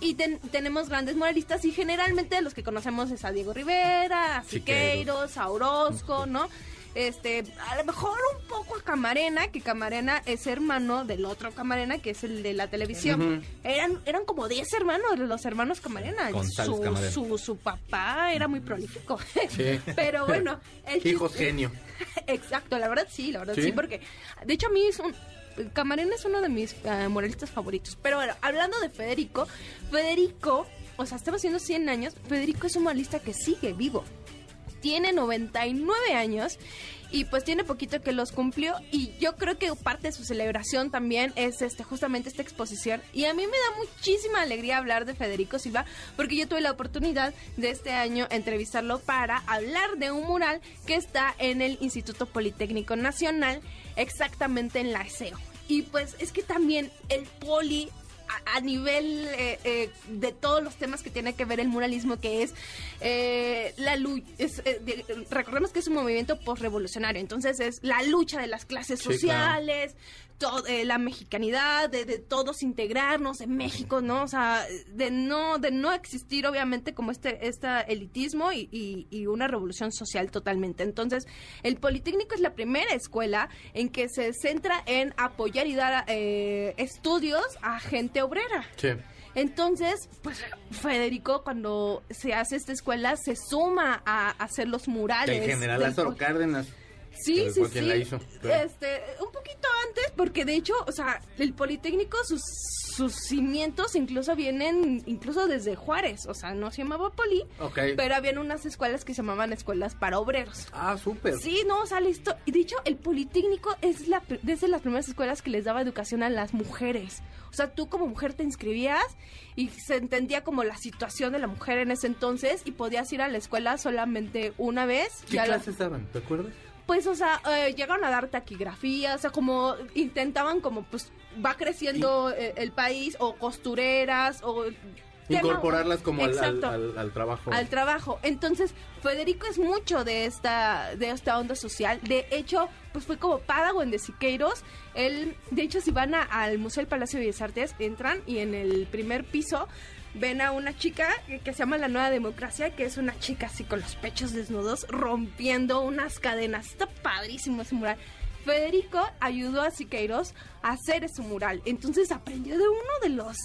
C: Y ten- tenemos grandes muralistas y generalmente los que conocemos es a Diego Rivera, a.
B: Siqueiros,
C: a Orozco, ¿no? Este, a lo mejor un poco a Camarena, que Camarena es hermano del otro Camarena, que es el de la televisión. Eran, eran como 10 hermanos, los hermanos Camarena. Su,
B: Camarena.
C: su, su papá era muy prolífico.
B: Sí.
C: Pero bueno, el
B: Hijos genio.
C: Exacto, la verdad sí, la verdad
B: ¿Sí?
C: sí, porque de hecho a mí es un... Camarena es uno de mis eh, muralistas favoritos. Pero bueno, hablando de Federico, Federico, o sea, estamos haciendo 100 años, Federico es un muralista que sigue vivo. Tiene 99 años y pues tiene poquito que los cumplió. Y yo creo que parte de su celebración también es este justamente esta exposición. Y a mí me da muchísima alegría hablar de Federico Silva porque yo tuve la oportunidad de este año entrevistarlo para hablar de un mural que está en el Instituto Politécnico Nacional exactamente en la ESEO y pues es que también el poli a, a nivel eh, eh, de todos los temas que tiene que ver el muralismo, que es eh, la lucha. recordemos que es un movimiento postrevolucionario, entonces es la lucha de las clases
B: Sí, claro.
C: Eh, la mexicanidad, de, de todos integrarnos en México, ¿no? O sea, de no, de no existir, obviamente, como este, este elitismo y, y- y una revolución social totalmente. Entonces, el Politécnico es la primera escuela en que se centra en apoyar y dar eh, estudios a gente obrera.
B: Sí.
C: Entonces, pues Federico, cuando se hace esta escuela, se suma a hacer los murales.
B: El general
C: del
B: Lázaro Cárdenas.
C: Sí, sí, sí.
B: la hizo,
C: Este, un poquito antes, porque de hecho, o sea, el Politécnico, sus, sus cimientos incluso vienen, incluso desde Juárez, o sea, no se llamaba Poli, pero habían unas escuelas que se llamaban escuelas para obreros.
B: Ah, súper.
C: Sí, no, o sea, listo. Y de hecho, el Politécnico es la, desde las primeras escuelas que les daba educación a las mujeres. O sea, tú como mujer te inscribías y se entendía como la situación de la mujer en ese entonces y podías ir a la escuela solamente una vez.
B: ¿Qué
C: Ya la-
B: clases daban? ¿Te acuerdas?
C: Pues, o sea, eh, llegaron a dar taquigrafía, o sea, como intentaban como, pues, va creciendo eh, el país, o costureras, o
B: Incorporarlas como al, al-
C: Exacto.
B: al- al trabajo.
C: al trabajo. Entonces, Federico es mucho de esta, de esta onda social. De hecho, pues fue como Padawan de Siqueiros. Él, de hecho, si van a- al Museo del Palacio de Bellas Artes, entran y en el primer piso ven a una chica que, se llama La Nueva Democracia, que es una chica así con los pechos desnudos, rompiendo unas cadenas. Está padrísimo ese mural. Federico ayudó a Siqueiros a hacer ese mural. Entonces aprendió de uno de los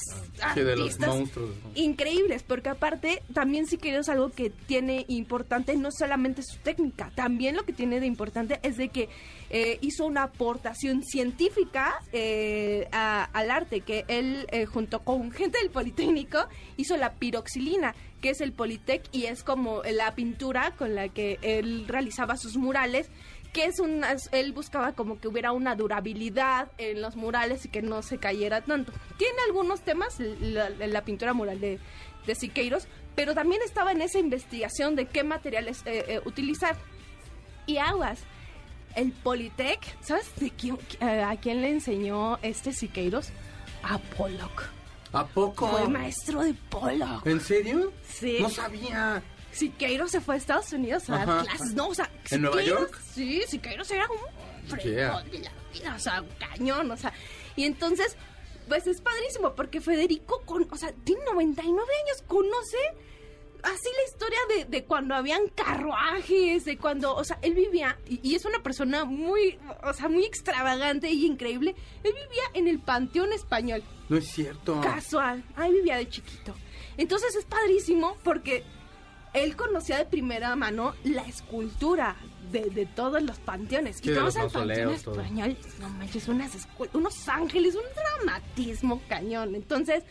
B: Sí, de los monstruos.
C: increíbles, porque aparte también sí que es algo que tiene importante, no solamente su técnica, también lo que tiene de importante es de que eh, hizo una aportación científica eh, a- al arte, que él eh, junto con gente del Politécnico hizo la piroxilina, que es el Politec y es como la pintura con la que él realizaba sus murales que es una, él buscaba como que hubiera una durabilidad en los murales y que no se cayera tanto. Tiene algunos temas, la, la pintura mural de, de Siqueiros, pero también estaba en esa investigación de qué materiales eh, eh, utilizar. Y aguas, el Politec, ¿sabes de quién, eh, a quién le enseñó este Siqueiros? A Pollock.
B: ¿A poco?
C: Fue maestro de Pollock.
B: ¿En serio?
C: Sí.
B: No sabía.
C: Siqueiros se fue a Estados Unidos a dar clases, ¿no? O sea,
B: ¿En Nueva York?
C: Sí, Siqueiros era un fregón de la vida, o sea, cañón, o sea. Y entonces, pues es padrísimo, porque Federico, con, o sea, tiene 99 años, conoce así la historia de, de cuando habían carruajes, de cuando, o sea, él vivía, y, y es una persona muy, o sea, muy extravagante y increíble, él vivía en el Panteón Español.
B: No es cierto.
C: Casual. Ahí vivía de chiquito. Entonces es padrísimo porque él conocía de primera mano la escultura de, de todos los panteones.
B: Sí,
C: y
B: los
C: el panteón español, no manches, unas unos ángeles, un dramatismo cañón. Entonces,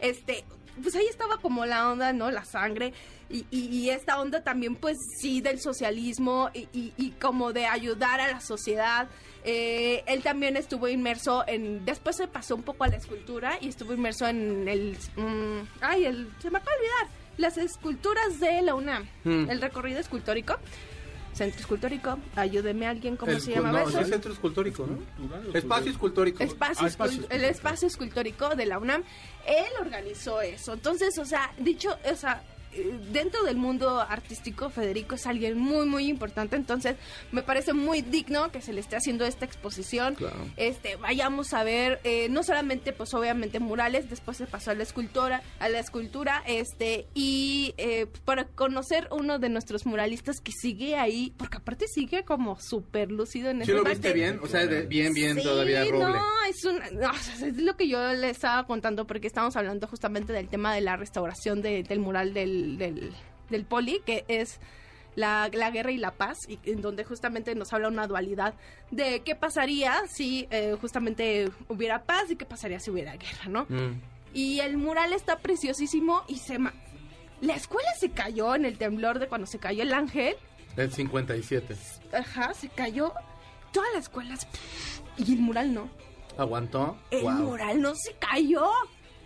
C: este, pues ahí estaba como la onda, ¿no? La sangre. Y, y- y esta onda también, pues sí, del socialismo y, y- y como de ayudar a la sociedad. Eh, él también estuvo inmerso en. Después se pasó un poco a la escultura y estuvo inmerso en el. mm, ay, el, se me acaba de olvidar. Las esculturas de la UNAM.
B: Mm.
C: El recorrido escultórico. Centro escultórico. Ayúdeme a alguien, ¿cómo
B: El
C: se llamaba
B: no,
C: eso?
B: es centro escultórico, ¿no? Espacio escultórico.
C: Espacio
F: Ah, espacio
C: escul- el
F: escultórico.
C: espacio escultórico de la UNAM, él organizó eso. Entonces, o sea, dicho, o sea, dentro del mundo artístico, Federico es alguien muy, muy importante. Entonces, me parece muy digno que se le esté haciendo esta exposición.
B: Claro.
C: Este, vayamos a ver, eh, no solamente, pues obviamente murales, después se pasó a la escultura, a la escultura, este, y eh, para conocer uno de nuestros muralistas que sigue ahí, porque aparte sigue como súper lúcido en
B: ¿Sí
C: ese
B: lo
C: parte.
B: viste bien? O sea, de- bien, bien,
C: Sí,
B: todavía roble.
C: No, es, una- no, o sea, es lo que yo le estaba contando porque estábamos hablando justamente del tema de la restauración de- del mural del, del, del poli, que es la, la guerra y la paz, y en donde justamente nos habla una dualidad de qué pasaría si eh, justamente hubiera paz y qué pasaría si hubiera guerra, ¿no?
B: Mm.
C: Y el mural está preciosísimo y se... ma- La escuela se cayó en el temblor de cuando se cayó el ángel.
B: El 57.
C: Ajá, se cayó. Todas las escuelas... Y el mural no.
B: ¿Aguantó?
C: El
B: Wow.
C: mural no se cayó.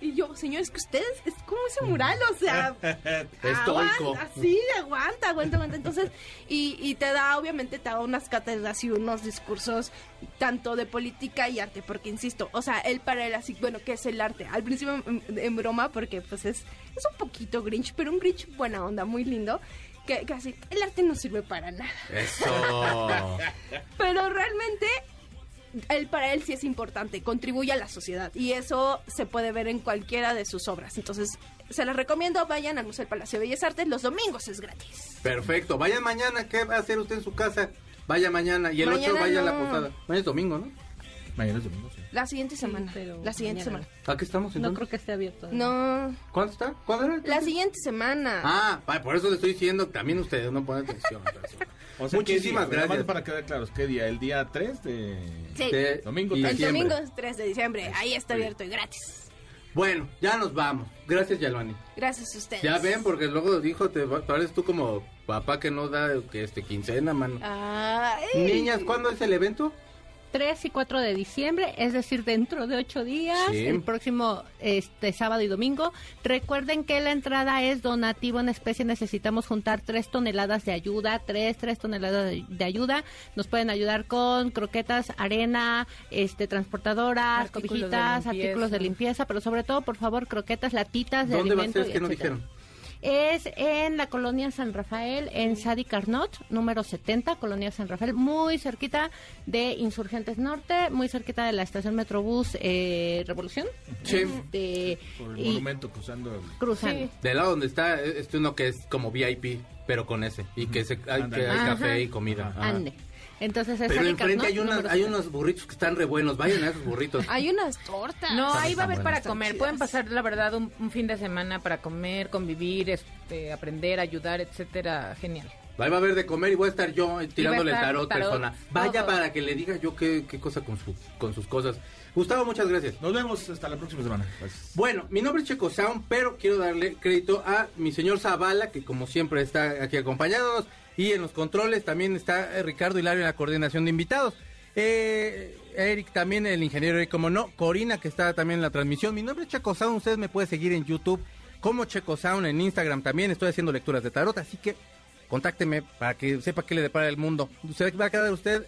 C: Y yo, señores, que ustedes, es como ese mural, o sea, aguanta, sí, aguanta, aguanta, aguanta. Entonces, y, y te da, obviamente, te da unas cátedras y unos discursos tanto de política y arte, porque insisto, o sea, él para él así, bueno, ¿qué es el arte? Al principio en, en broma, porque pues es, es un poquito Grinch, pero un Grinch buena onda, muy lindo. Que, que así, el arte no sirve para nada.
B: Eso.
C: Pero realmente, él para él sí es importante, contribuye a la sociedad. Y eso se puede ver en cualquiera de sus obras. Entonces, se les recomiendo, vayan al Museo del Palacio de Bellas Artes. Los domingos es gratis.
B: Perfecto. Vayan mañana. ¿Qué va a hacer usted en su casa? Vaya mañana. Y el
C: Mañana
B: 8 vaya a la
C: no.
B: posada. Mañana es domingo, ¿no?
F: Mañana es domingo, sí.
C: La siguiente semana.
E: pero
C: la siguiente
E: mañana.
C: semana.
B: ¿A qué estamos
E: No
B: entonces?
E: creo que esté abierto.
C: No,
B: ¿Cuándo está? ¿Cuándo era?
C: la siguiente semana.
B: Ah, por eso le estoy diciendo que también ustedes no ponen atención.
F: O sea, ¿qué
B: Muchísimas
F: día?
B: Gracias.
F: para quedar claros, ¿qué día? ¿El día 3 de...?
C: Sí.
B: De-
F: Domingo
B: y
F: tres.
C: el
B: diciembre.
C: domingo es 3 de diciembre. Ahí está abierto y gratis.
B: Bueno, ya nos vamos. Gracias, Yalvani.
C: Gracias a ustedes.
B: Ya ven, porque luego dijo, te va- pareces tú como papá que no da que este quincena, mano.
C: Ay.
B: Niñas, ¿cuándo es el evento?
G: 3 y 4 de diciembre, es decir, dentro de 8 días,
B: Sí.
G: el próximo este sábado y domingo. Recuerden que la entrada es donativo en especie, necesitamos juntar 3 toneladas de ayuda, 3, 3 toneladas de, de ayuda. Nos pueden ayudar con croquetas, arena, este transportadoras,
E: Artículos
G: cobijitas, artículos de limpieza, pero sobre todo, por favor, croquetas, latitas de
B: ¿Dónde va a
G: alimento.
B: ser? Es que no
G: etcétera.
B: dijeron.
G: Es en la colonia San Rafael, en Sadi Carnot, número 70, colonia San Rafael, muy cerquita de Insurgentes Norte, muy cerquita de la estación Metrobús eh, Revolución.
B: Sí.
G: Este,
F: Por el
G: y
F: monumento cruzando el...
G: cruzando.
E: Sí.
B: Del lado donde está, este uno que es como VIP, pero con ese. Y que, se, hay, que café y comida. Ajá.
G: Ande. Entonces es
B: Pero enfrente hay, unas, hay
G: 70.
B: unos burritos que están re buenos. Vayan a esos burritos.
C: Hay unas tortas.
E: No, ahí va a haber para comer. Pueden pasar, la verdad, un, un fin de semana para comer, convivir, este, aprender, ayudar, etcétera. Genial.
B: Ahí va a haber de comer y voy a estar yo tirándole el
E: estar
B: tarot,
E: tarot,
B: persona. Vaya para que le diga yo qué, qué cosa con, su, con sus cosas. Gustavo, muchas gracias.
F: Nos vemos hasta la próxima semana. Gracias.
B: Bueno, mi nombre es Checo Sound, pero quiero darle crédito a mi señor Zavala, que como siempre está aquí acompañándonos. Y en los controles también está Ricardo Hilario en la coordinación de invitados. Eh, Eric también, el ingeniero Eric, como no. Corina, que está también en la transmisión. Mi nombre es Checo Sound, usted me puede seguir en YouTube como Checo Sound, en Instagram también. Estoy haciendo lecturas de tarot, así que contácteme para que sepa qué le depara el mundo. Usted va a quedar usted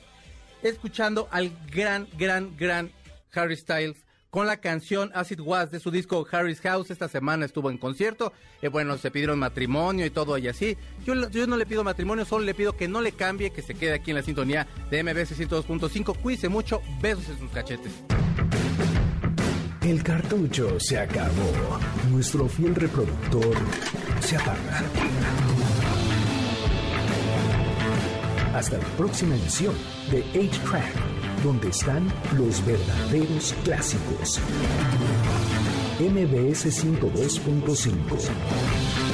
B: escuchando al gran, gran, gran Harry Styles con la canción As It Was de su disco Harry's House. Esta semana estuvo en concierto. Eh, bueno, se pidieron matrimonio y todo y así. Yo, no le pido matrimonio, solo le pido que no le cambie, que se quede aquí en la sintonía de MBS 102.5. Cuídese mucho, besos en sus cachetes.
A: El cartucho se acabó. Nuestro fiel reproductor se apaga. Hasta la próxima edición de 8-Track, donde están los verdaderos clásicos. MBS 102.5.